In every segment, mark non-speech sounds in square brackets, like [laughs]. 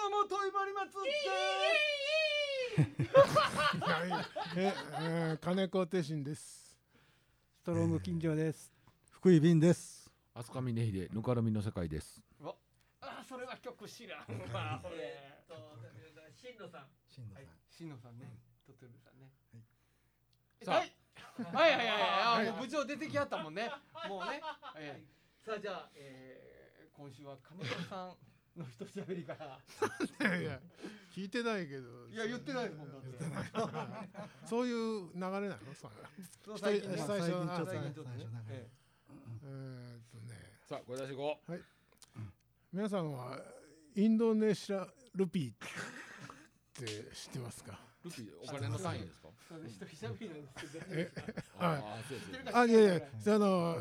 どうもトイバリマツえ、えー、金子鉄心です。ストロング金城です。福井便です。飛鳥峰秀ぬかるみの世界です。あそれは曲知らんわえーっと新野さん。新野さん。新野さんね。とてるさんね。さあはい。はいはいはいはい。もう部長出てきはったもんね。もうね。えー。さあじゃあえー今週は金子さんの一しゃべりから。[laughs] いや、聞いてないけど。いや言ってないですもんだって。そういう流れなの、それ。そう最近。ね最近ちょっと最ね近ちょっとね。最初なんかえ。えーっとね、さあこれ出してい。こ皆さんはインドネシアルピーって知ってますか？うルピーお金の単位ですか？一人しゃべりなんですけど。え、あはいあいやいや、その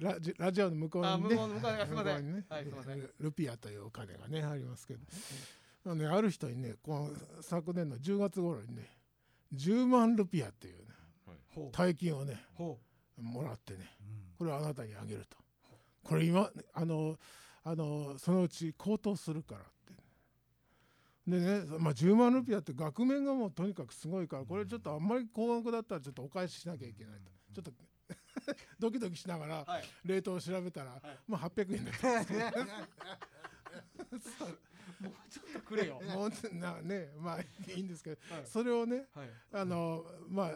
ラジラジオの向こうにね。ね。はいすいません。ルピアというお金がねありますけど、あのねある人にね、この昨年の10月頃にね、10万ルピアっていうねほう。大金をねほもらってね、これをあなたにあげると。これ今あのあのそのうち高騰するからって。でね、まあ、10万ルピアって額面がもうとにかくすごいからこれちょっとあんまり高額だったらちょっとお返ししなきゃいけないと。ちょっと [laughs] ドキドキしながらうはい。レートを調べたら、い。まあ800円だった。[laughs] もうちょっとくれよ。[laughs] もうなねまあいいんですけど、はい。それをねはい。あのまあ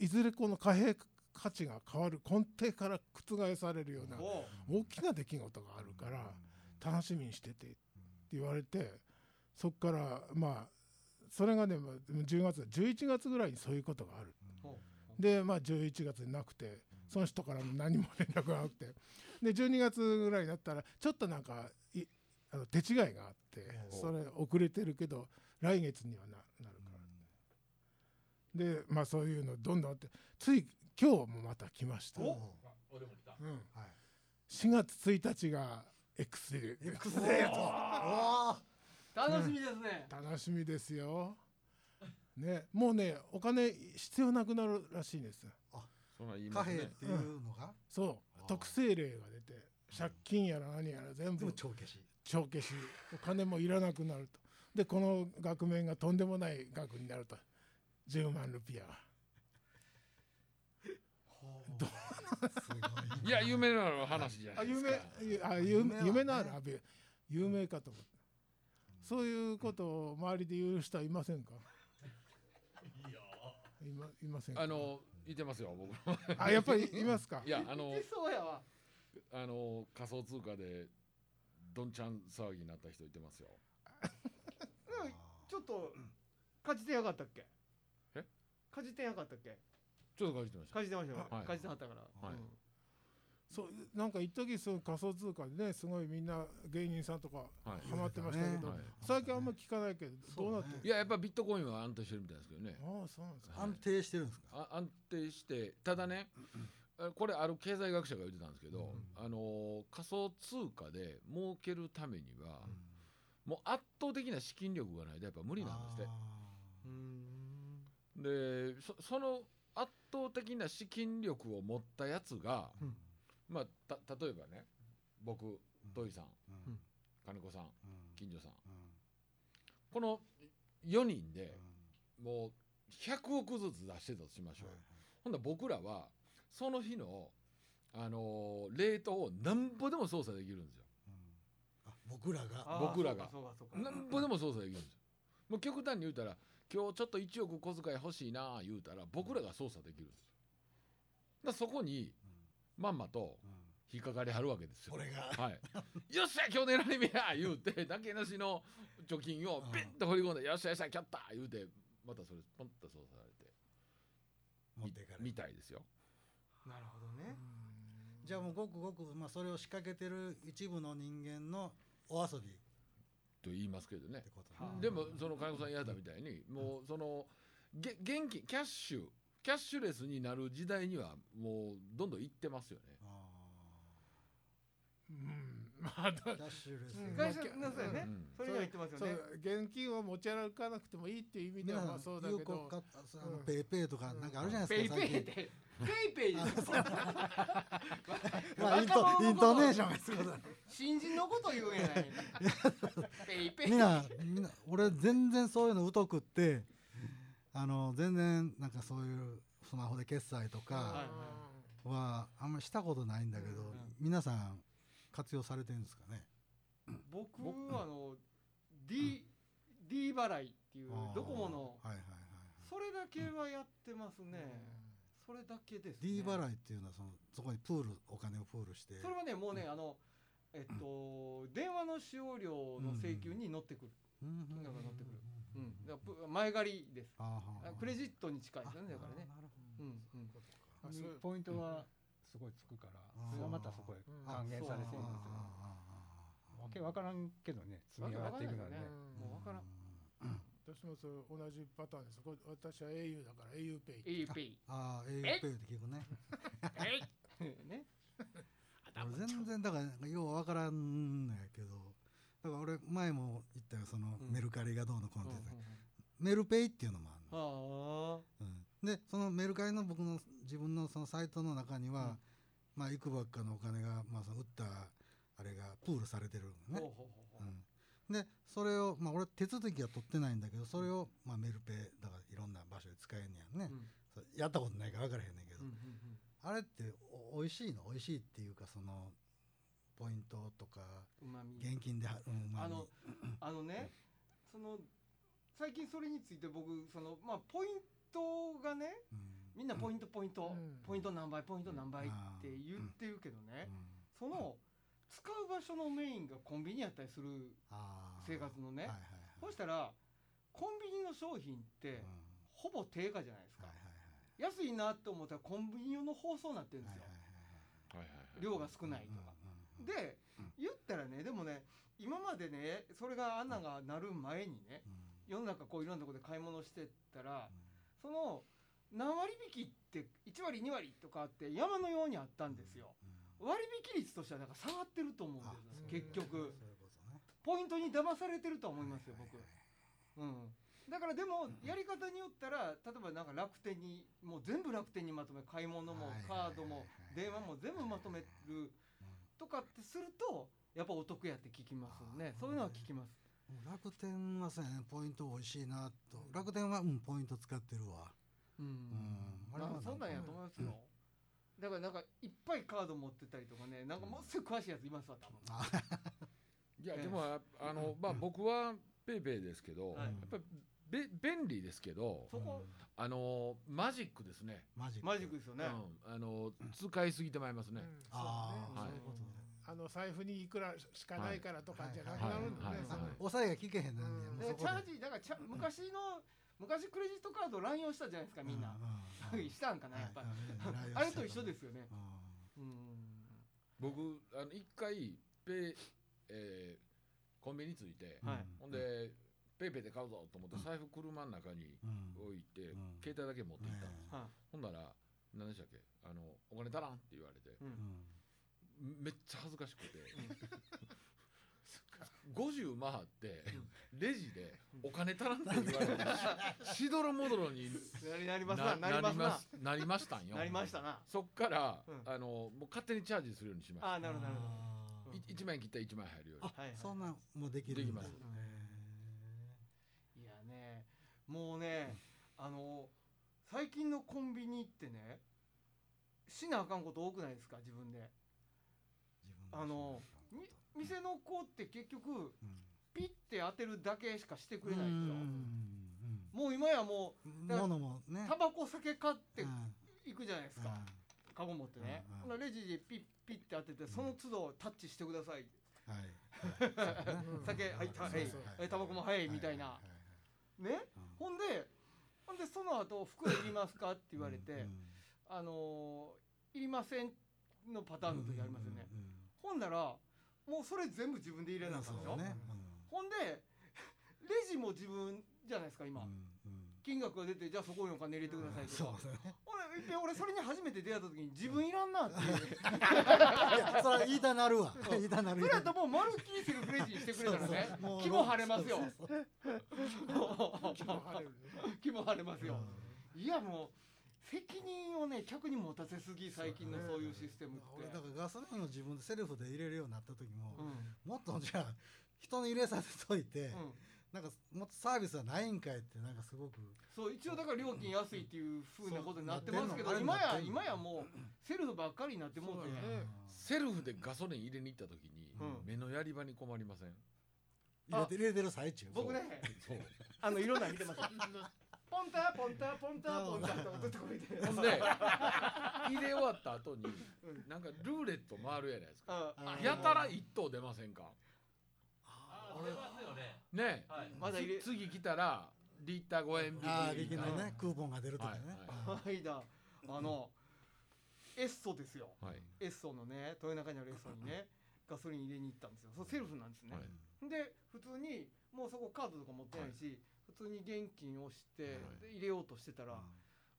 いいずれこの貨幣価値が変わる根底から覆されるようなほ大きな出来事があるから楽しみにしててって言われてそこからまあそれがねまあ10月11月ぐらいにそういうことがある。でまあ11月になくてその人からも何も連絡がなくて。で12月ぐらいになったらちょっとなんかいあの手違いがあってそれ遅れてるけど来月にはななるから。でまあそういうのどんどんあってつい今日もまた来ました、う。ん、お俺も来た。はい。4月1日が X デー X デー。ト。おお。楽しみですね。楽しみですよ。ね、もうねお金必要なくなるらしいんです。そ貨幣っていうのが？そう。あー。特性例が出て借金やら何やら全部帳消し。帳消し。お金もいらなくなると。でこの額面がとんでもない額になると。10万ルピアは。すごい。いや夢のある話じゃなあいです夢か。あ夢夢はね。夢のある阿部有名かと思って。そういうことを周りで言う人はいませんか？いまいませんか？あの言ってますよ僕。あやっぱりいますか？いやあのでそうやわ。あの仮想通貨でどんちゃん騒ぎになった人いてますよ。ちょっとかじってやがったっけ？え？かじってやがったっけ？ちょっと書いてました。かじってましたかじってはったから。はい。うんそうなんか一時その仮想通貨でねすごいみんな芸人さんとかはい。ハマってましたけど、はい。最近あんま聞かないけどどうなってる？いややっぱビットコインは安定してるみたいですけどね。ああそうなんですか。安定してるんですか？あ安定してただねあこれある経済学者が言ってたんですけど、あの仮想通貨で儲けるためには、もう圧倒的な資金力がないとやっぱ無理なんですって。でそその圧倒的な資金力を持ったやつが、うんまあた例えばね僕土井さん、うん。金子さんうん。金城さん。うん。この4人でもう100億ずつ出してたとしましょう、ほんなら僕らはその日の、あのーレートをなんぼでも操作できるんですよ。あ僕らが？僕らが。そうかそうかそうか。なんぼでも操作できるんですよ。もう極端に言うたら今日ちょっと1億小遣い欲しいな言うたら僕らが操作できるんですよ。だそこにまんまとうん。引っかかりはるわけですよ。それが。はい、[laughs] よっしゃ今日狙い目や言うてだけなしの貯金をピンと掘り込んでよっしゃよっしゃキャッター言うてまたそれポンと操作されて持っていかれる。みたいですよ。なるほどね。じゃあもうごくごくまあそれを仕掛けてる一部の人間のお遊び。っと言いますけどね。てことはあ。でもその金子さんやったみたいにもうそのげ現金キャッシュキャッシュレスになる時代にはもうどんどん行ってますよね。あうん。まあキャッシュレス。うん。会社なんそうやね。うん。それには言ってますよね。そう現金を持ち歩かなくてもいいっていう意味ではまあそうだけど。かあのうんペイペイとかなんかあるじゃないペイですか、ペイってペイペイですよまあイントイントネーションがすごい新人のこと言うんやない。[laughs] ペイペイ。みんなみんな俺全然そういうの疎くってあの全然なんかそういうスマホで決済とはいかはあんまりしたことないんだけど、うん皆さん活用されてるんですかね？僕はあの D D 払いっていうドコモのはいはいはいそれだけはやってますね。それだけですね。D 払いっていうのはそのそこにプールお金をプールして。それはねもうねあのえっと電話の使用料の請求に乗ってくる。金金額が乗ってくるうん。だからプ前借りです。あーあクレジットに近いですよねだからね。あなるほうんうん。ポイントはすごいつくからそれがまたそこへうん還元されてるんですよ。あわけわからんけどね積み上がっていくのはね。もう分からん。私もそう同じパターンです。これ私は au だから au ペイ A ペイ。ああ au え？ペイって聞くね。[laughs] え？いね。[laughs] 俺全然だからようわからんのやけどだから俺前も言ったよそのうん。メルカリがどうのこうのってメルペイっていうのもあるの、はうん、でそのメルカリの僕の自分のそのサイトの中には、うん。まあいくばっかのお金が、まあ、その売ったあれがプールされてるのね。ん、でそれをまあ俺手続きは取ってないんだけどそれを、まあ、メルペイだからいろんな場所で使えんねやんね、やったことないから分からへんねんけど、あれってお美味しいの？美味しいっていうかそのポイントとかうんうまみ現金では、うあのあのねその最近それについて僕そのまあポイントがねみんなポイントポイント、うん。ポイント何倍ポイント何倍って言ってるけどね、うん。その使う場所のメインがコンビニやったりする生活のね、はいはいそしたらコンビニの商品って、はいほぼ定価じゃないですか、はいはい安いなと思ったらコンビニ用の包装になってるんですよ、はいはいはい量が少ないとか、で言ったらねでもね今までねそれがあんなんがなる前にね世の中こういろんなところで買い物してったらその何割引きって1割2割とかあって山のようにあったんですよ。割引率としてはだから下がってると思うんです結局。ポイントに騙されてると思いますよ僕。うん。だからでもやり方によったら例えばなんか楽天にもう全部楽天にまとめ買い物もカードも電話も全部まとめるとかってするとやっぱお得やって聞きますよね。そういうのは聞きます。楽天はそうやねポイント美味しいなと。楽天はうんポイント使ってるわ。うん。うんまあそんなんやと思いますよ。だからなんかいっぱいカード持ってたりとかねなんかもうすぐ詳しいやついますわ多分。ええいやでもああのまあ僕は PayPay ですけど、はい。やっぱりべ便利ですけどそこ。あのマジックですね、マジック。マジックですよね、うん、あの使いすぎてまいりますね、ああ、はい。そういうことね。あの財布にいくらしかないからとかじゃなくはいなるんだね。はいはいはい。抑えが効けへんなんね。うん。で。チャージだからチャ昔の昔クレジットカード乱用したじゃないですかみんな、[laughs] したんかなやっぱ。り、あれと一緒ですよね。うん。僕あの一回ペイ、えーコンビニついて、はい。ほんでペイペイで買うぞと思って財布車の中に置いて、うん。携帯だけ持って行ったんです、はほんなら何でしたっけ？あのお金足らんって言われて。い、うん。めっちゃ恥ずかしくて。[laughs] 50回ってレジでお金足らんって言われて [laughs] しどろもどろになりますななりますな。りましたんよ。なりましたな。そっから、うん。あのもう勝手にチャージするようにしました。ああなるほどなるほど。あい1万円切ったら1万円入るように。あはいはいそんなんもできるんだ。できますいやねもうねあの最近のコンビニってねしなあかんこと多くないですか？自分で。あのみ店の子って結局ピッて当てるだけしかしてくれないんですよ。もう今やもだかタバコ酒買ってうん。いくじゃないですか。カゴ持ってね。うんレジでピッピッて当ててその都度タッチしてください。はい。[laughs] 酒はいたはい。タバコもはいみたいな。ね？ほんでほんでその後袋いりますか?」って言われて「あのーいりません」のパターンの時ありますよね。ほんならもうそれ全部自分で入れなあかんでしょ、ね。ほんでレジも自分じゃないですか今、金額が出てじゃあそこにお金入れてくださいとか、そうだねほらいっぺん俺それに初めて出会った時に自分いらんなってい [laughs] やそれは言いたなるわ。言いたなる。それやったらもうまるっきりセルフレジにしてくれたらね気も晴れますよ。気も晴れるね。気も晴れますよ。いやもう責任をね客に持たせすぎ最近のそういうシステムって、俺だからガソリンを自分でセルフで入れるようになった時も、うん。もっとじゃあ人に入れさせといて、うんなんかもっとサービスはないんかいってなんかすごく。そう一応だから料金安いっていうふうなことになってますけど今や今やもうセルフばっかりになってもうてね。セルフでガソリン入れに行った時に、うん。目のやり場に困りません？入れて入れてる最中。僕ね。そう。あのいろんなの見てますポンタポンタポンタポンタって音とか見てほんで入れ終わった後にうん。なんかルーレット回るやないですか。やたら一等出ませんか？ね。ね。はい。まだ次来たらリッター5円引きああ劇のみたいなね。クーポンが出るとかね、はい間あのエッソですよ。はい。エッソのね豊中にあるエッソにねガソリン入れに行ったんですよ。そうセルフなんですね、はい。で普通にもうそこカードとか持ってないし、普通に現金をして、入れようとしてたら、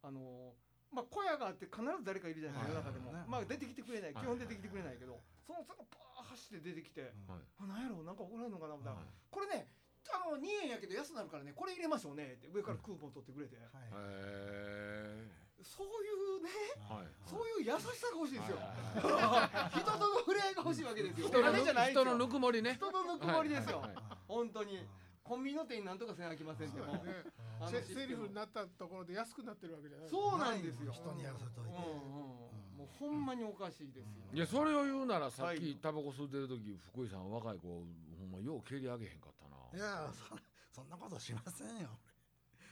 あのまあ小屋があって必ず誰かいるじゃないですか、はい。世の中でも、はい。まあ出てきてくれない、はい。基本出てきてくれないけど、そのそこパー走って出てきて、はい。あなんやろなんか怒られるのかなみたいな、はい。これねあの2円やけど安なるからねこれ入れましょうねって上からクーポン取ってくれて、はい。へそういうねーはい。そういう優しさが欲しいですよ、は [laughs] 人との触れ合いが欲しいわけですよ。人のぬくもりね。人のぬくもりですよ、はい。はい。本当にコンビニの店員なんとかせなきませんでも、ね。セセリフになったところで安くなってるわけじゃない。そうなんですよ。人にやらせといて、うんうん、もうほんまにおかしいですよ、いやそれを言うならさっはい。きタバコ吸ってる時福井さん若い子ほんまよう蹴り上げへんかったな。いやそそんなことしませんよ。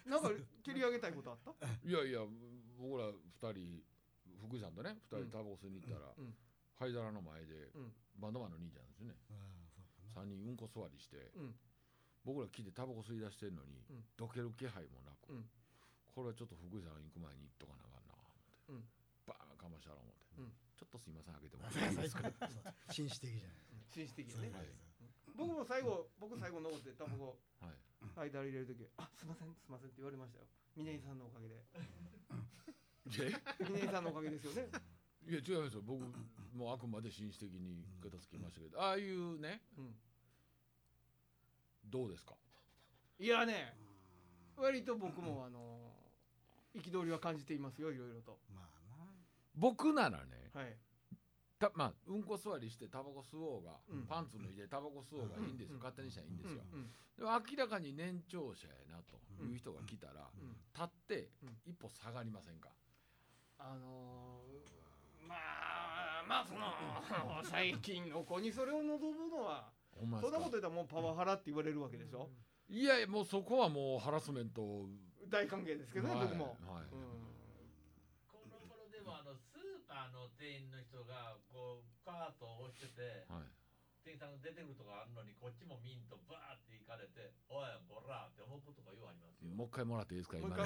なんか蹴り上げたいことあった？いやいや僕ら二人福井さんとね二人うん。タバコ吸いに行ったら、うん。灰皿の前で、うん。バンドマンの兄ちゃんですね。三人うんこ座りして、うん僕ら来てタバコ吸い出してるのに、うん。どける気配もなく、うん。これはちょっと福井さん行く前に行っとかなあかんな。思って、うん。バーンかましたら思って、うん。ちょっとすいません開けてもらって。いいですか紳士的じゃない。紳士的にねはい。僕も最後僕最後残ってタバコはい。間入れる時あすいませんすいませんって言われましたよ。峰井さんのおかげで。え？峰井さんのおかげですよね。いや違いますよ。僕もうあくまで紳士的に片付けましたけど、ああいうねうんどうですか？いやね割と僕もあの憤りは感じていますよいろいろと。まあな。僕ならねはい。たまあうんこ座りしてタバコ吸おうが、うん。パンツ脱いでタバコ吸おうがいいんですよ、うん。勝手にしたらいいんですよ、うん。うん。でも明らかに年長者やなという人が来たら、うん。立ってうん。一歩下がりませんか、あのーまあまあその最近の子にそれを望むのはそんなこと言ったらもうパワハラって言われるわけでしょ、いやいやもうそこはもうハラスメント。大歓迎ですけどね、はい僕も、はい。うんこの頃でもあのスーパーの店員の人がこうカートを押しててはい店員さんが出てくるとかあるのにこっちもミンとバーって行かれて「おいボラ!」って思うことがようありますよ。もう一回もらっていいですか今状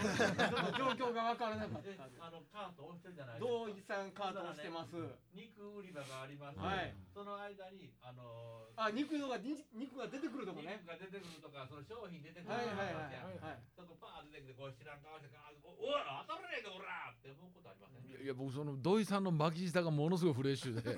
況が分からなかっでたあのカート押してるじゃないですか。同一さんカートをしてます、肉売り場があります、はい。その間にあのあ肉のがに肉が出てくるとこね。肉が出てくるとかその商品出てくるとか。はいはいはいはいはい。そこパーン出てきてこう知らん顔してガーッおおい当たらねえかおら!」って思うことありません？いやいや僕その土井さんの巻き舌がものすごいフレッシュで [laughs]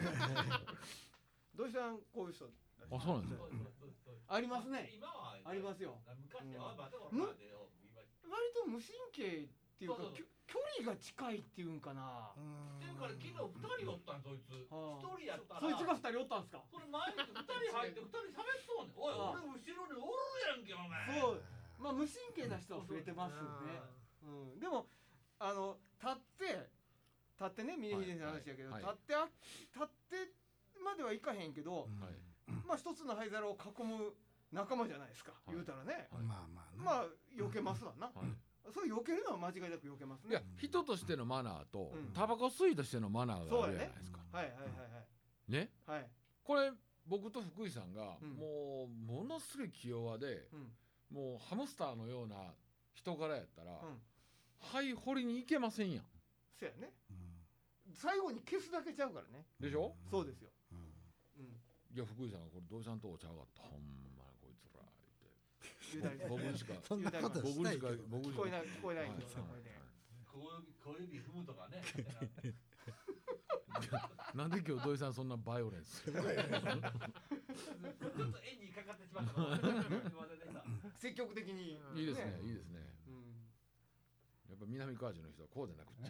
土井さんこういう人あそうなんですそうそうそうそうありますね。今はありますよ。昔は、まあでもうんまあでよ言いました割と無神経っていうかそうそう。きょ距離が近いっていうんかな、っていうから昨日二人おったんそいつ。一はあ人やったら。そいつが二人おったんですか。それ前に二人入って二人喋っとんね。んおい俺後ろにおるやんけお前そう。まあ無神経な人は増えてますよね、うん、でもあの立って立ってね峰秀の話やけど、はい。立ってあ立ってまではいかへんけど、はい。まあ一つの灰皿を囲む仲間じゃないですか、い。言うたらね、はい。まあまあな。まあ避けますわな、はい。それ避けるのは間違いなく避けますね。いや人としてのマナーと、うん。タバコ吸いとしてのマナーがあるじゃないですか。はいはいはいねはい。はい。これ僕と福井さんが、うん。もうものすごい気弱でうん。もうハムスターのような人柄やったら、うん。はい掘りに行けませんやん。そやね。うん最後に消すだけちゃうからね。でしょ、そうですよ、いや福井さんがこれ土井さんとこちゃうかった。ほんまにこいつら言って。僕にしか僕にしか僕にしか聞こえない聞こえないはいんですよこれで小指小指踏むとかね。[laughs] なんで今日土井さんそんなバイオレンス？ちょっと絵にかかってしまった。積極的に。いいですねいいですね。うん。やっぱ南川地の人はこうでなくっちゃ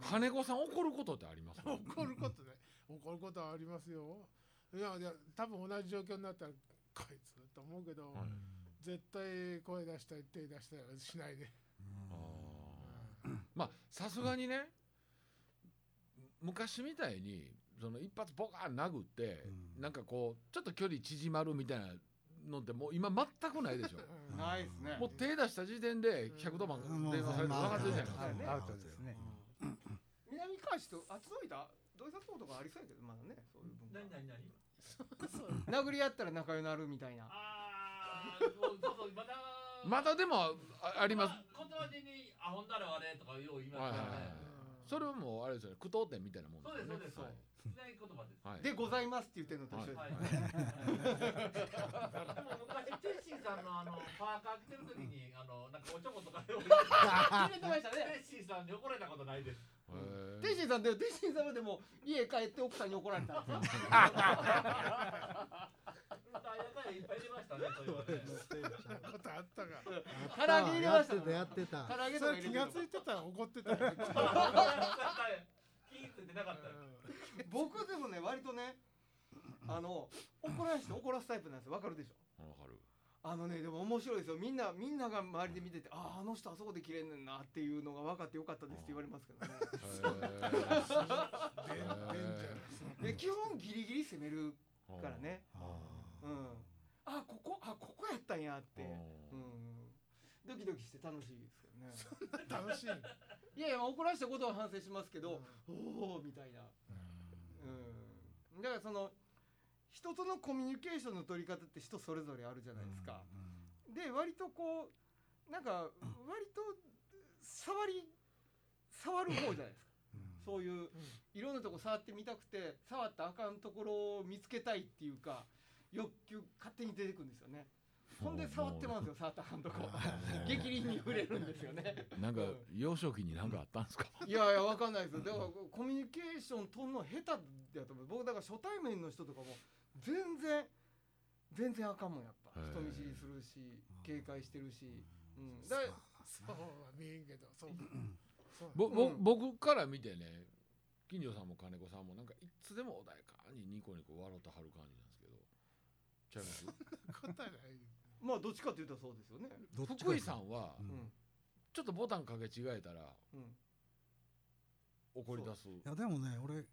金子さん怒ることってあります？怒ることね。怒ることはありますよ。いやいや多分同じ状況になったらこいつと思うけど、はい絶対声出したり手出したりはしないで。あー。まあさすがにね昔みたいにその一発ボカーン殴って、うん。なんかこうちょっと距離縮まるみたいなのってもう今全くないでしょ。うん。ないですね。もう手出した時点で110番うん。電話されて分かってるじゃないですか、はいねアウトですね。南川市とあ集いたどういうことがありそうやけどまだね。そういう文化。何何何 [laughs] 殴り合ったら仲良くなるみたいな。ああそうそうそうまだ。まだでもああります。言葉的にあほんならあれとかよう言いますはいよはいはいねそれはもうあれですよね句読点みたいなもんそうですそうですはい常に言葉ですはいでございますって言ってるのと一緒です、はい。でも昔テッシーさんのあのパーカー着てる時にあのなんかおちょことかよく入れてましたテねッシーさんに怒られたことないです。へーテイシーさんでテイシーさんはでも家帰って奥さんに怒られたんですよ。[laughs] いっぱい出ましたねそういうことあったが唐揚げ入れましたもんやってた。唐揚げとそれ気がついてたら怒ってた気ぃついてなかったよ。[laughs] 僕でもね割とねあの怒らして怒らすタイプなんですよ。わかるでしょ？わかるあのねでも面白いですよ。みんなみんなが周りで見ててあああの人あそこで切れんねんなっていうのが分かってよかったですって言われますけどね。基本ギリギリ攻めるからね。うん。あここあここやったんやって。うん。ドキドキして楽しいですけどね。楽しい？[laughs] いやいや怒らしたことは反省しますけど、おおみたいな。うん。だからその人とのコミュニケーションの取り方って人それぞれあるじゃないですか、で割とこうなんか割と触り触る方じゃないですか。そういういろんなとこ触ってみたくて触ったらあかんところを見つけたいっていうか欲求勝手に出てくるんですよね。ほんで触ってますよ触ったらあかんとこ。激鱗に触れるんですよね。なんかうん。幼少期になんかあったんですか？[laughs] いやいやわかんないですよ。だからコミュニケーション取るの下手だと思う。僕だから初対面の人とかも全然全然あかんもんやっぱ。人見知りするし警戒してるし、うん、だそうは見えんけどそう。そう。ぼぼうん。僕から見てね金城さんも金子さんもなんかいつでも穏やかにニコニコ笑ってはる感じなんですけど。ちゃいます？[laughs] まあどっちかっていうとそうですよね。どっちか福井さんはちょっとボタンかけ違えたらうん。怒り出す。いやでもね俺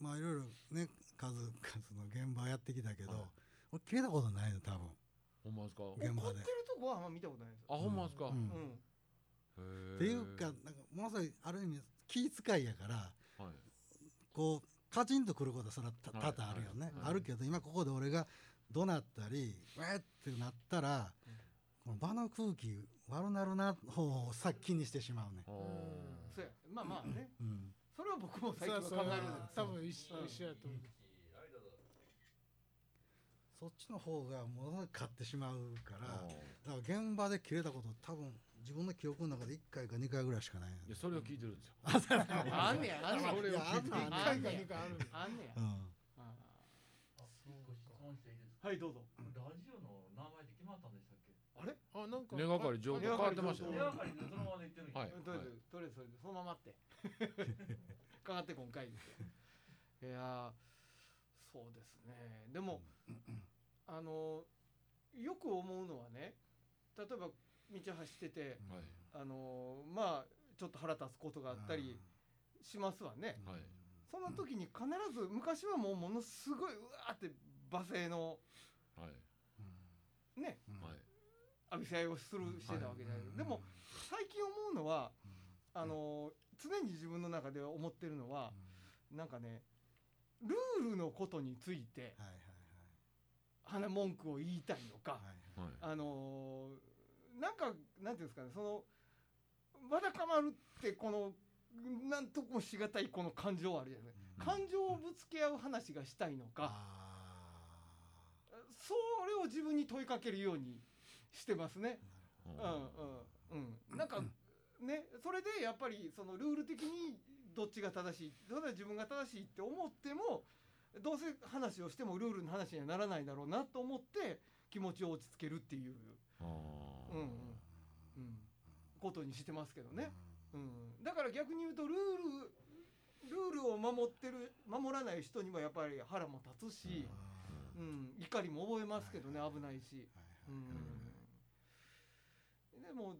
まあいろいろね数々の現場やってきたけど、はい。俺聞いたことないの多分。ほんまですか？現場で。怒ってるとこはあんま見たことないです。よあほんまですか、うん。うん。っていうかなんかものすごいある意味気遣いやからはい。こうカチンとくることはそれは多々あるよね、はい。あるけど今ここで俺が怒鳴ったりウェーってなったら、この場の空気悪なるな方をさっきにしてしまうね、あそうや。まあまあね。うん、それは僕も最近は考える多分一緒一緒やと思うそっちの方がものすごい勝ってしまうからーだから現場で切れたこと多分自分の記憶の中で1回か2回ぐらいしかない。いやそれを聞いてるんですよ。[laughs] あんねや。あんねやそれをいやあんのあんのあんねや何かある。あんねや。うんはいどうぞ。ラジオの名前って決まったんでしたっけ？あれ？あなんか根がかり情報。変わってましたようん手がかりでそのままで言ってるんや。はい。とりあえずとりあえずそれでそのままって。[laughs] かかって今回ですよ。いやーそうですね。でもあのよく思うのはね例えば道走っててはい。あのまあちょっと腹立つことがあったりしますわね。はい。その時に必ず昔はもうものすごいうわーって罵声のはい。ねうん。はい。浴びせ合いをするしてたわけじゃない。ですかでも最近思うのはあの常に自分の中で思ってるのはなんかねルールのことについてはいはい鼻文句を言いたいのか。はいあのなんかなんていうんですかねそのわだかまるってこのなんともしがたいこの感情あるじゃないですか。感情をぶつけ合う話がしたいのか。あそれを自分に問いかけるようにしてますね。うんうんうん。なんかねそれでやっぱりそのルール的にどっちが正しいそれは自分が正しいって思ってもどうせ話をしてもルールの話にはならないだろうなと思って気持ちを落ち着けるっていう、うんうんうん、ことにしてますけどね、うん、だから逆に言うとルールルールを守ってる守らない人にはやっぱり腹も立つし、うん、怒りも覚えますけどね危ないし。うん、でも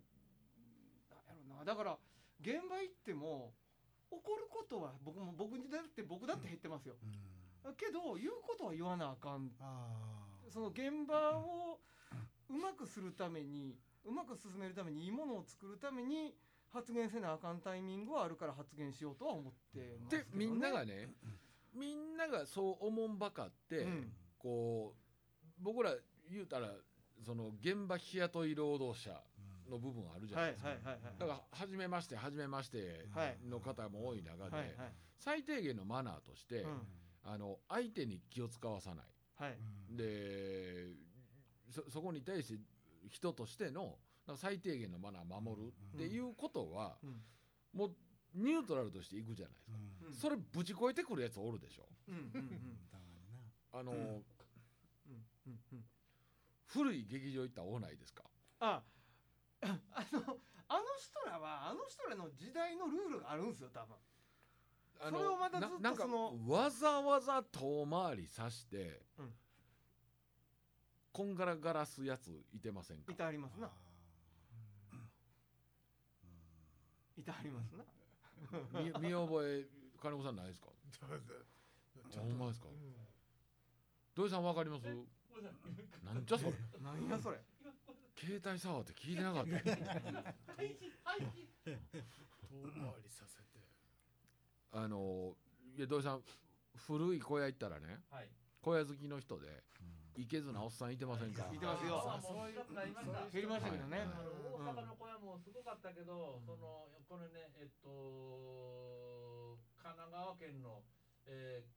なんやろな。だから現場行っても怒ることは僕も僕にだって僕だって減ってますよ、けど言うことは言わなあかん。その現場をうまくするためにうまく進めるためにいいものを作るために発言せなあかんタイミングはあるから発言しようとは思ってますけど、ね、でみんながねみんながそう思んばかって、うん。こう僕ら言うたらその現場日雇い労働者の部分あるじゃなはいいですか、はいはいはい。だから初めまして初めましてはい。の方も多い中で、はいはい。最低限のマナーとして、うんあの相手に気を使わさない。はい。でそそこに対して人としての最低限のマナーを守るっていうことは、うん。もうニュートラルとしていくじゃないですか、うん。それぶち越えてくるやつおるでしょ。うんうんうん。あの、うん。うんうん古い劇場行ったら多ないですか？ああのあの人らはあの人らの時代のルールがあるんですよ多分。あそれをまたずっとななんかそのわざわざ遠回りさして、うん。こんがらがらすやついてませんか？いてありますな。いてありますな。み見覚え金子さんないですか？ちょっとほんまですか？土井さんわかります？なんじゃそれ？何やそれ？携帯触って聞いてなかった。[laughs] 遠回りさせてあのいや土井さん古い小屋行ったらねはい。小屋好きの人でいけずなおっさんいてませんか？いてますよあもう少なくなりました。減りましたけどね。はい大阪の小屋もすごかったけど、そのこれねえっと神奈川県の、えー、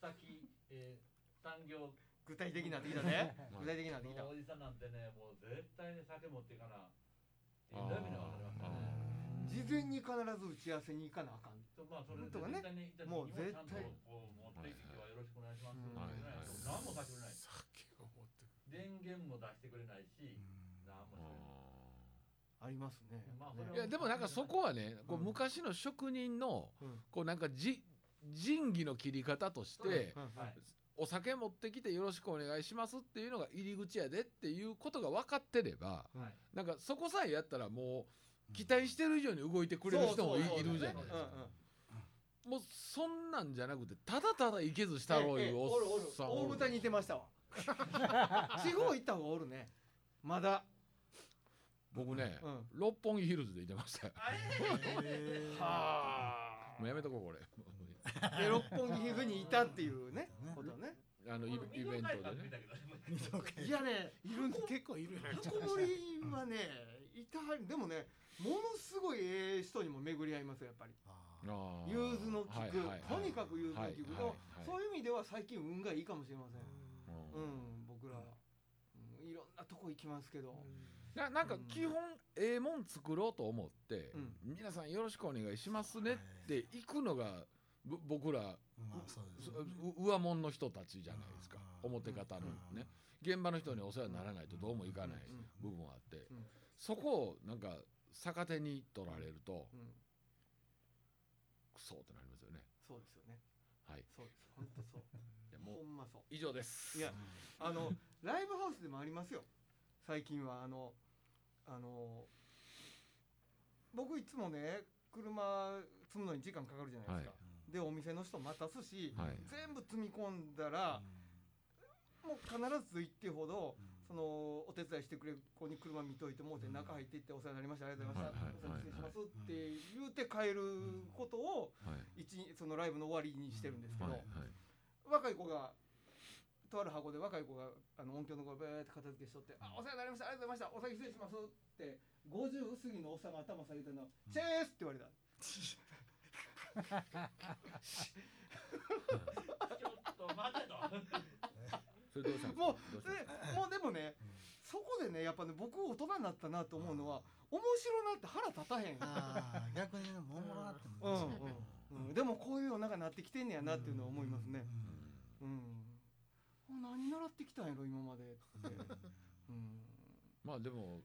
先、えー、産業。具体的になってきたね。はい。具体的になってきた。の。おじさんなんてねもう絶対に酒持っていかな。あえらい目に分かりましたね事前に必ず打ち合わせに行かなあかん。とまあそれでとかね。もうに絶対。ちゃんとこう持っていきはよろしくお願いします、うん。はいね何もさせてくれない。酒を持ってく電源も出してくれないし、何もしてくれない。ありますね。まあそれはいやでもなんかそこはねこううん昔の職人のうん。こうなんかじ仁義の切り方としてうんはい。お酒持ってきてよろしくお願いしますっていうのが入り口やでっていうことが分かってればはい。なんかそこさえやったらもう期待してる以上に動いてくれる人もいるじゃないですかうんうんもうそんなんじゃなくてただただいけずしたろういうおええおるおるっさんおる大豚に似てましたわ。[laughs] 地方行った方がおるね。まだ。僕ねうん。六本木ヒルズでいてましたよ [laughs] はもうやめとこうこれあ。で六本木ヒルにいたっていうね。ことね。あのイベイベントでねいやね、いるんです。結構いるね引きこもりはね、いたはりでもね、ものすごいええ人にも巡り合いますよやっぱり。あー。融通の利く、はいはいはい。とにかく融通の利く、はいはいはいそういう意味では最近運がいいかもしれません。うん。うん、僕ら、うん、いろんなとこ行きますけど、ななんか基本ええもん作ろうと思って、うん。皆さんよろしくお願いしますねって行くのがぶ僕らまあそうですうう上門の人たちじゃないですか。うん。表方のね。現場の人にお世話にならないとどうもいかないうん。部分はあって。うん。そこをなんか逆手に取られるとうん、クソってなりますよね。そうですよね。はい。そうです。本当そう。いやもうほんまそう。以上です。いやあのライブハウスでもありますよ。最近は。あのあの僕いつもね車積むのに時間かかるじゃないですか、でお店の人待たすし、はい。全部積み込んだら、もう必ず一定ほど、そのお手伝いしてくれる子に車見といてもうて中入っていってお世話になりました。ありがとうございました、はいはいお先失礼しますって言うて帰ることをはい一日そのライブの終わりにしてるんですけど、若い子がとある箱で若い子があの音響の子がベーって片付けしとって「あお世話になりましたありがとうございましたお先失礼します」って50過ぎのおっさんが頭下げてるの「チェース!」って言われた。[laughs] ちょっと待てとそれどうしたんですか？もうでもうでもねそこでねやっぱね僕大人になったなと思うのは面白なって腹立たへんああ逆にねももろなってう。んうんうん。でもこういう世の中になってきてんねやなっていうのは思いますね。うん。何習ってきたんやろ今まで。ってうん。まあでも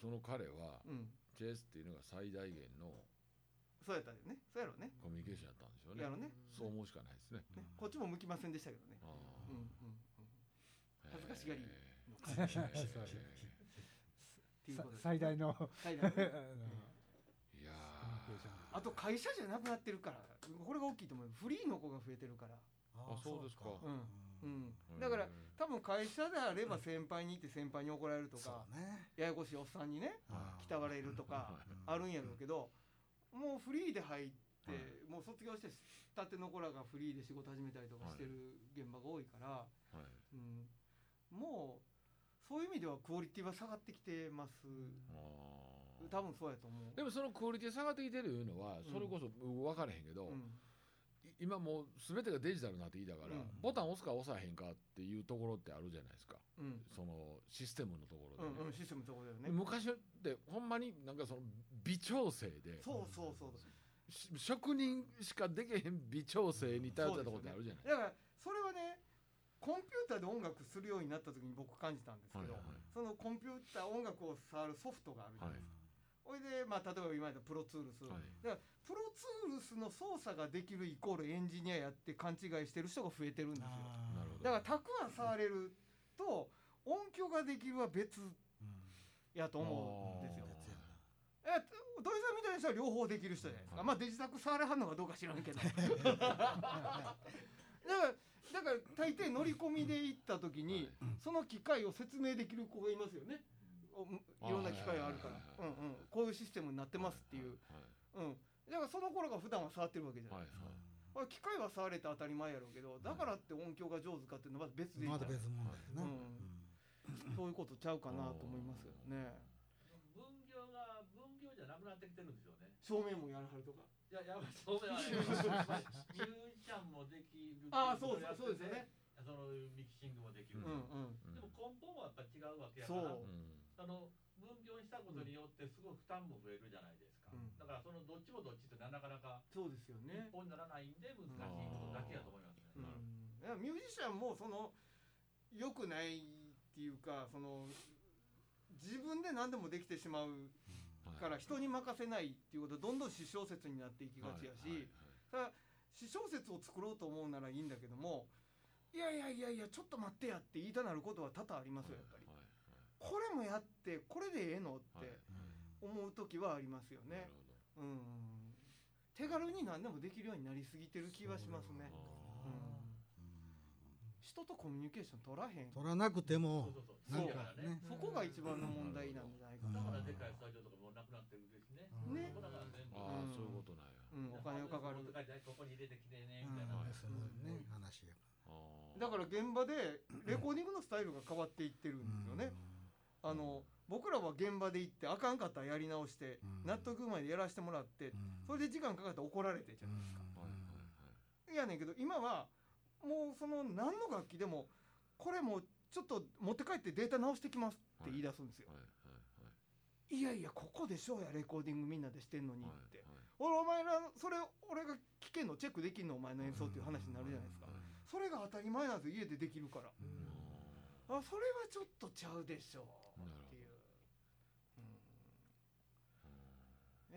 その彼はうん。チェスっていうのが最大限のそうやったよね。そうやろうね。コミュニケーションやったんでしょうね。やろうね。そう思うしかないですね。ね。こっちも向きませんでしたけどね。あうんうんうん。ー恥ずかしがりへのかもそうっていうことです。最大の最大の。いやー。あと会社じゃなくなってるからこれが大きいと思う。フリーの子が増えてるから。あそうですか。うん。うん。へーだから多分会社であれば先輩に行って先輩に怒られるとそかうね。ややこしいおっさんにねあー鍛われるとかあるんやろうけどもうフリーで入ってはい。もう卒業してたての子らがフリーで仕事始めたりとかしてる現場が多いからはい。うんもうそういう意味ではクオリティは下がってきてます。多分そうやと思う。でもそのクオリティ下がってきてるいうのはん。それこそ分からへんけど、うん。い今もう全てがデジタルになってきたから、うん。ボタン押すか押さへんかっていうところってあるじゃないですか。うん。そのシステムのところでね、うんうんシステムのところだよね。昔ってほんまになんかその微調整でそうそうそう。し職人しかできへん微調整に頼ったところってあるじゃない。だからそれはねコンピューターで音楽するようになった時に僕感じたんですけど、はいはい。そのコンピューター音楽を触るソフトがあるじゃないですか、ほいで、まあ、例えば今言ったプロツールス、はい。だからプロツールスの操作ができるイコールエンジニアやって勘違いしてる人が増えてるんですよ。だからたくあん触れると音響ができるは別やと思うんですよ。え土井さんみたいな人は両方できる人じゃないですか、はい。まあデジタク触れはんのかどうか知らんけど。[laughs] [laughs] だからだから大抵乗り込みで行った時に、その機械を説明できる子がいますよね。おいろんな機械があるから。はいうんうん。こういうシステムになってますっていう、うん。だからその頃が普段は触ってるわけじゃないはいはい。まあ機械は触れて当たり前やろうけどだからって音響が上手かっていうのは別でいいまだ別物だよね。うん。そういうことちゃうかなと思いますけどね分業が分業じゃなくなってきてるんですよね。照明もやらはるとかいややばいそうだよねミュージシャンもできるああそうそうそうですよね。そのミキシングもできる、うんうん。うんでも根本はやっぱ違うわけやからそう。うんあの分業したことによってすごい負担も増えるじゃないですか、うん。だからそのどっちもどっちってなかなかそうですよ一ね本にならないんで難しいことだけやと思いますね、うん。いやミュージシャンもその良くないっていうかその自分で何でもできてしまうはいから人に任せないっていうことでどんどん私小説になっていきがちやし、ただ私小説を作ろうと思うならいいんだけどもいやいやいやいやちょっと待ってやって言いたなることは多々ありますよやっぱり、はいこれもやってこれでええのって思う時はありますよね、うん手軽に何でもできるようになりすぎてる気はしますね、うん人とコミュニケーション取らへん。取らなくてもそうそうそう。なんかだからねね。そこが一番の問題なんじゃないかな、だからでかいスタジオとかもなくなってるですね。ねああそういうことなんや。うん、お金をかかる。ここに入れてきてねうんみたいな。そういうね話やだから現場でレコーディングのスタイルが変わっていってるんですよね、あの僕らは現場で行ってあかんかったらやり直して、うん。納得までやらせてもらって、それで時間かかって怒られてじゃないですか、はいはい。いやねんけど今はもうその何の楽器でもこれもうちょっと持って帰ってデータ直してきますって言い出すんですよ、はいはいい、やいやここでしょうやレコーディングみんなでしてんのにはいって、はい俺お前らそれ俺が聞けんのチェックできんのお前の演奏っていう話になるじゃないですか、それが当たり前なんですよ家でできるから、あそれはちょっとちゃうでしょうっていう、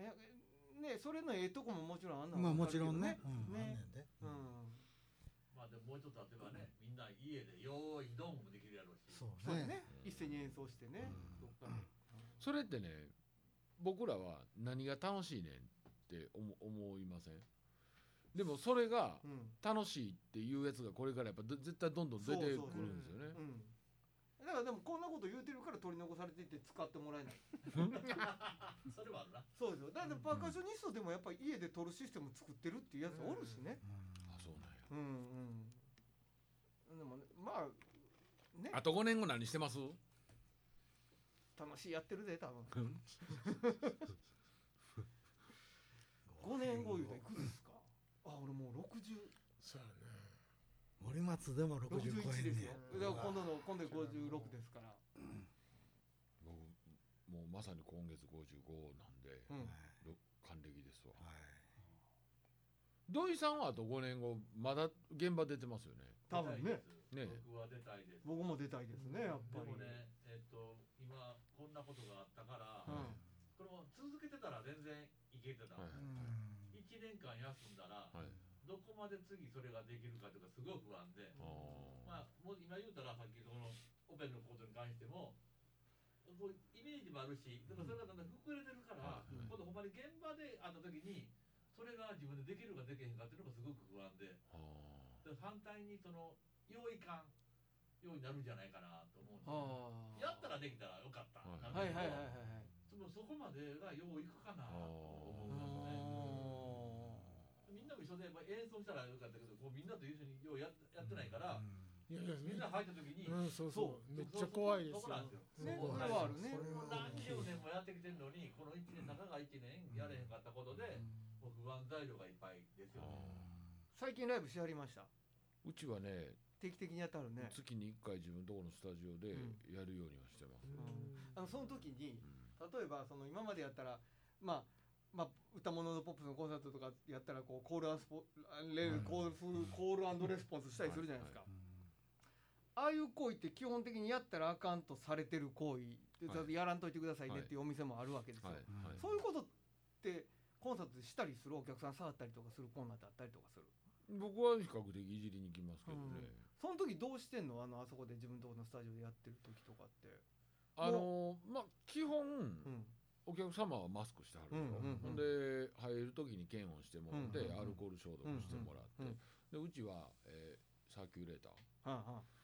うん。えねそれのええとこももちろんあんなまあもちろんね。うん。ね。あんねんで。うんももうちょっと例えばね、みんな家でよーいドンもできるやろうし。そうそうだね。ね一斉に演奏してね、どっかで、それってね僕らは何が楽しいねんって思思いません？でもそれがうん。楽しいっていうやつがこれからやっぱど絶対どんどん出てくるんですよね。うん。だからでもこんなこと言うてるから取り残されていって使ってもらえない。[laughs] それはあるな。そうですよ。だってパーカッショニストでもやっぱり家で撮るシステム作ってるっていうやつおるしね。あそうなんや。うんうんでもねまあね。あと5年後何してます？楽しいやってるで多分。[laughs] 5年後言うといくつですか？あ俺もう60そうやね。森松でも60 61超えんねですよ。やだから今度の今度56ですから。僕もうまさに今月55なんで、うん。ろ還暦ですわ。はい。土井さんはあと5年後まだ現場出てますよね多分ね。ね。僕は出たいです。僕も出たいですねやっでぱり。もねえっと今こんなことがあったから、うんこれも続けてたら全然いけてた、はい1年間休んだら、はい。どこまで次それができるかというかすごい不安で、あまあ、もう今言うたらさっきこのオペのことに関してもこうイメージもあるしだからそれがだんだん膨れてるから、はい。今度ほんまに現場で会った時にそれが自分でできるかできへんかっていうのがすごく不安で。あで反対にその用意感ようになるんじゃないかなと思うんでやったらできたらよかった、はい。だけどはいはいそのそこまでがよういくかなと思あうんですよね。みんなも一緒で、まあ、演奏したらよかったけどこうみんなと一緒にようやっやってないから、いやいやみんな入った時に、うんそうそう。めっちゃ怖いですよ。そこなんですよ。ねそうそれはあるね。何十年もやってきてるのにこの1年たかが1年やれへんかったことで、もう不安材料がいっぱいですよね、最近ライブしはりました。うちはね定期的にやってはるね。月に1回自分のところのスタジオでうん。やるようにはしてます、あのその時にうん。例えばその今までやったらまあまあ歌物のポップスのコンサートとかやったらこうコールアンスポレうん。コールコールレスポンスしたりするじゃないですか、ああいう行為って基本的にやったらあかんとされてる行為。ではい。やらんといてくださいねっていうお店もあるわけですよ、はい。はい。そういうことってコンサートでしたりする？お客さん触ったりとかする？コーナーってあったりとかする？僕は比較的いじりに行きますけどね、その時どうしてんの？あのあそこで自分のところのスタジオでやってる時とかって。あのまあ基本、うん。お客様はマスクしてはるでしょ、うんうんうん。ほんで入る時に検温してもらって、うんうんうん。アルコール消毒してもらって、うんうん。でうちは、えーサーキュレーターはあはあ。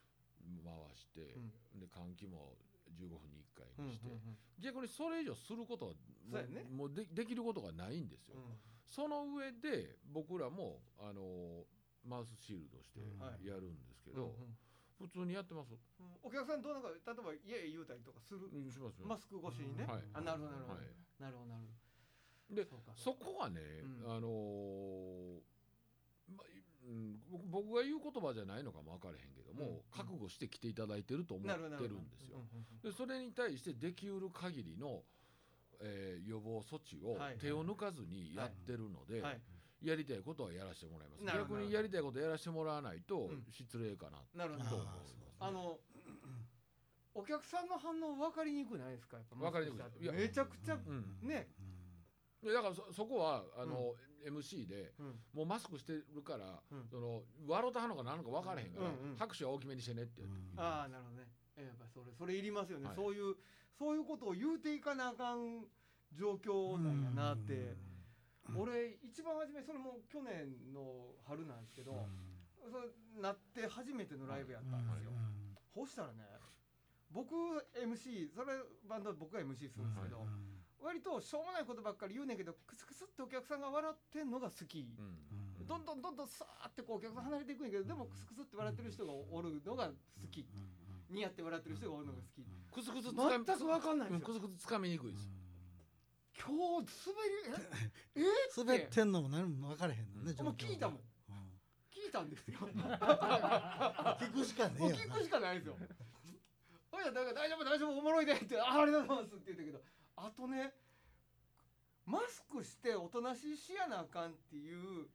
回して、うん。で換気も15分に1回うんにして、うんうん逆にそれ以上することはもそうやね。もうでできることがないんですよ、その上で僕らもあのマウスシールドしてはい。やるんですけうんど、普通にやってます、うん。お客さんどうなんか例えば家へ言うたりとかする。うん、しますよ。マスク越しにね、はい。あなるほどなるほど、はい。なるほどなるほど。でそこはね、うん。あのーまうん、僕僕が言う言葉じゃないのかも分からへんけども、うん覚悟して来ていただいてると思ってるんですよ。でそれに対してできうる限りの、えー予防措置をはい手を抜かずにやってるので、はいやりたいことはやらせてもらいます。逆にやりたいことやらせてもらわないとうん。失礼かななるほど。と思います。あのお客さんの反応分かりにくくないですか？やっぱ分かりにくいいやめちゃくちゃ、うん。だからそそこはあの、MC でうん。もうマスクしてるから、うん。その笑うたはんのか何のか分からへんから、うんうん。拍手は大きめにしてねって、ああなるほどね。えやっぱそれそれいりますよね、はい。そういうそういうことを言うていかなあかん状況なんやなって、俺一番初めそれも去年の春なんですけど、それなって初めてのライブやったんですよ、ほしたらね僕 MC それバンド僕が MC するんですけど、割としょうもないことばっかり言うねんけどクスクスってお客さんが笑ってんのが好き、うん。どんどんどんどんさーってこうお客さん離れていくんやけどでもクスクスって笑ってる人がおるのが好き。似合って笑ってる人がおるのが好き。クスクスつかみ全く分かんないすよ。クスクスつかみにくいです、今日滑りえ？え？滑ってんのも何も分からへんのねもう聞いたもん。ん。聞いたんですよ。[laughs] 聞くしかねえよ。聞くしかないですよ。ほいやだから大丈夫大丈夫おもろいでってあありがとうございますって言ったけどあとねマスクしておとなしいしやなあかんっていう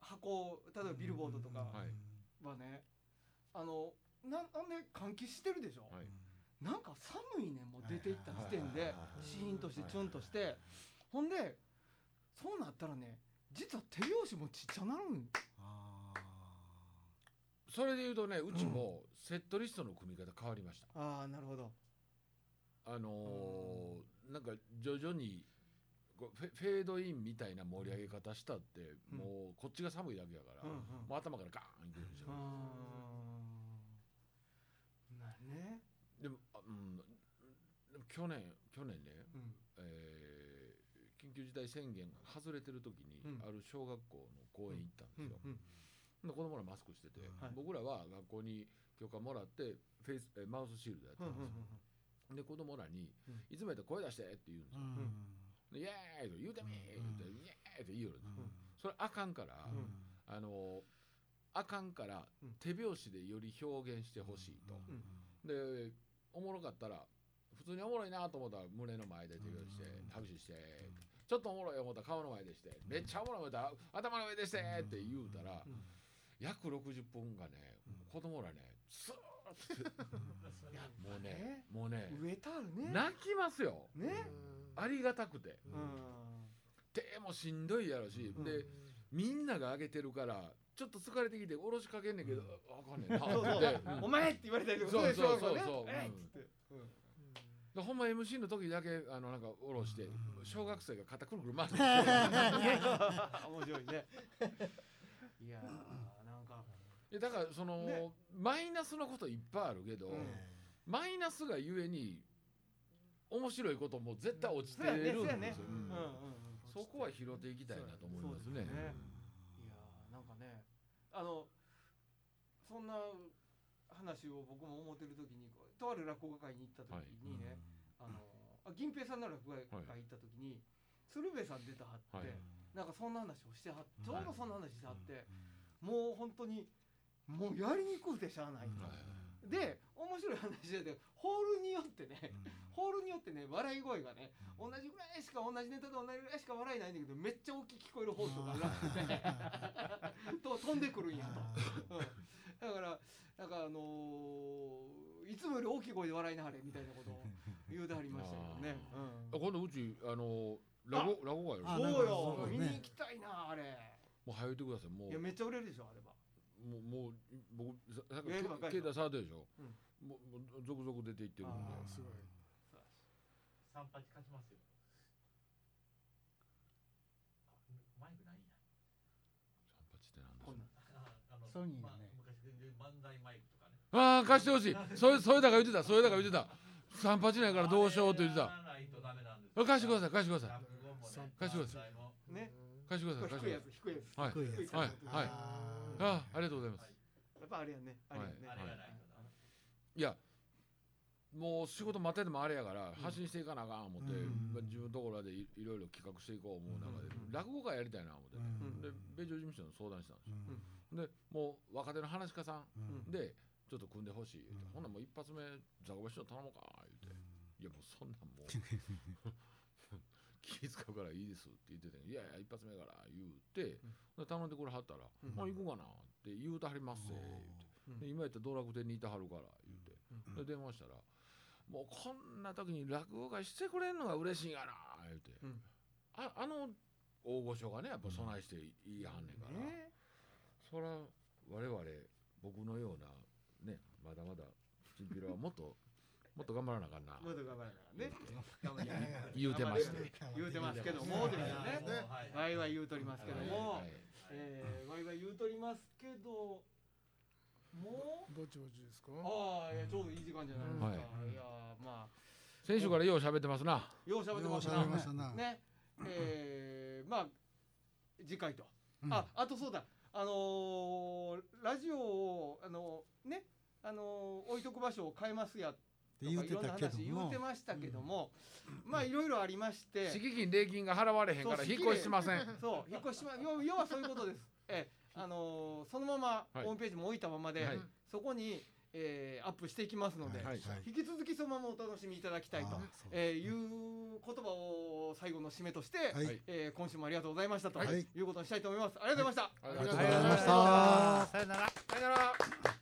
箱例えばビルボードとかはねあのなんなんで換気してるでしょ、はい。なんか寒いねんもう出ていった時点で。シーンとしてチュンとして。ほんでそうなったらね実は手拍子もちっちゃなるんそれで言うとねうちもセットリストの組み方変わりました、ああなるほど。あのーなんか徐々にフェードインみたいな盛り上げ方したって、うん。もうこっちが寒いだけやから、うんうん。もう頭からガーンいくん。ですよ、あね。でもあうん。でも去年去年ね、うん。えー緊急事態宣言が外れてる時に、うん。ある小学校の公園行ったんですよ、うんで子供らマスクしてて、はい。僕らは学校に許可もらってフェイスえマウスシールドやってうんたんですよ、で子供らに、うん。いつもやったら声出してって言うんですよ、でイエーイと言うてみー言うて、イエーイって言いよるんそれあかんから、うん。あのあかんからうん。手拍子でより表現してほしいと、でおもろかったら普通におもろいなと思ったら胸の前で手拍子してうん。拍手して、ちょっとおもろい思ったら顔の前でして、めっちゃおもろい思ったら頭の上でしてって言うたら、うん。約60分がね、子供らねスーもうねもうね植えたるね。泣きますよ。ね？ありがたくて。うん。手もしんどいやろし、うん。でみんなが上げてるからちょっと疲れてきておろしかけんねんけど、あかんね [laughs] お前って言われたりとかそうそうそうねそうほんま MC の時だけあのなんか下ろして小学生が肩くるくる回って。[laughs] 面白いね。いややだからその、ね。マイナスのこといっぱいあるけど、うん。マイナスがゆえに面白いことも絶対落ちてそうやね。るんですよ。うん。うんうんうん。そこは拾っていきたいなと思いますね。そうですねいやーなんかねあのそんな話を僕も思ってる時にとある落語会に行った時にね、あのあ銀平さんの落語会行った時に、鶴瓶さん出たはって、はい。なんかそんな話をしてはってちょはいうどそんな話してはって、もう本当にもうやりにくくてしゃあないと。で面白い話でホールによってね、ホールによってね笑い声がね同じぐらいしか同じネタで同じぐらいしか笑いないんだけどめっちゃ大きく聞こえるホールとかあるらしくて。[laughs] と飛んでくるんやと、うん、だからなんかあのーいつもより大きい声で笑いなはれみたいなことを言うてはりましたけどね、うん、今度うちあの落語落語会あやるそうよ。そうね。見に行きたいなあれ。もう早いてください。もう。いやめっちゃ売れるでしょあればもうもう僕ささっき携帯触ってるでしょ？うん。もうもう続々出ていってるんで。すごい。三八勝ちますよ。あマイクないんや三八ってなんだ？[laughs] ソニーのまあね昔で漫才マイクとかね。ああ貸してほしい。それそれだから言ってた。それだから言ってた。三八ないからどうしようって言ってた。貸してください貸してください。貸してくださ漫才も。ね貸してください低い。やつ低いやつ。はい。低はい。やつ。はい。ああありがとうございます。やっぱあれやね。あれやね、い。やもう仕事待っててもあれやから発信していかなあかん思って、うん。まあ自分のところでいいろいろ企画していこう思う中で、うん。落語会やりたいな思って、ん。で米朝事務所に相談したんですよ、でもう若手の話家さん。うん。でちょっと組んでほしいほんならもう一発目ザコバ師匠頼もうか言うて、いやもうそんなんもう [laughs] 気使うからいいですって言ってて、いやいや一発目から言うて、で頼んでくれはったら、うん。まあ行こうかなって言うてはりますせ、言うて。で今やったら道楽店にいてはるから言うて、で電話したら「もうこんな時に落語会してくれんのが嬉しいがな」言うて、うん。ああの大御所がねやっぱ備えしていいはんねんから、ね。そら我々僕のようなねまだまだチンピラはもっともっと頑張らなあかんな。もっと頑張らなね。頑張り [laughs] 言うてまして [laughs] 言うてますけどもですよね。[laughs] はい。ワイワイ言うとりますけども、はい。えー、ワイワイ言うとりますけども。うぼちぼちですか？ああちょうどいい時間じゃないですか、はい。い、やまあ。先週からよう喋ってますな。よう喋ってますな。ね。えー、まあ次回と、うん。ああとそうだ。あのーラジオをあのね。あのー置いとく場所を変えますやって言ってたけどいろんな話言もうてましたけども、まあいろいろありまして。敷金礼金が払われへんから引っ越ししません。[laughs] そう引っ越ししま要要はそういうことです。え [laughs] あのーそのままはい。ホームページも置いたままで、はい。そこに、えーアップしていきますので、はい引き続きそのままお楽しみいただきたいとえーいう言葉を最後の締めとして、はい。えー今週もありがとうございましたと、はい。い、うことにしたいと思います。ありがとうございました。ありがとうありがとうございました。さよなら。さよなら。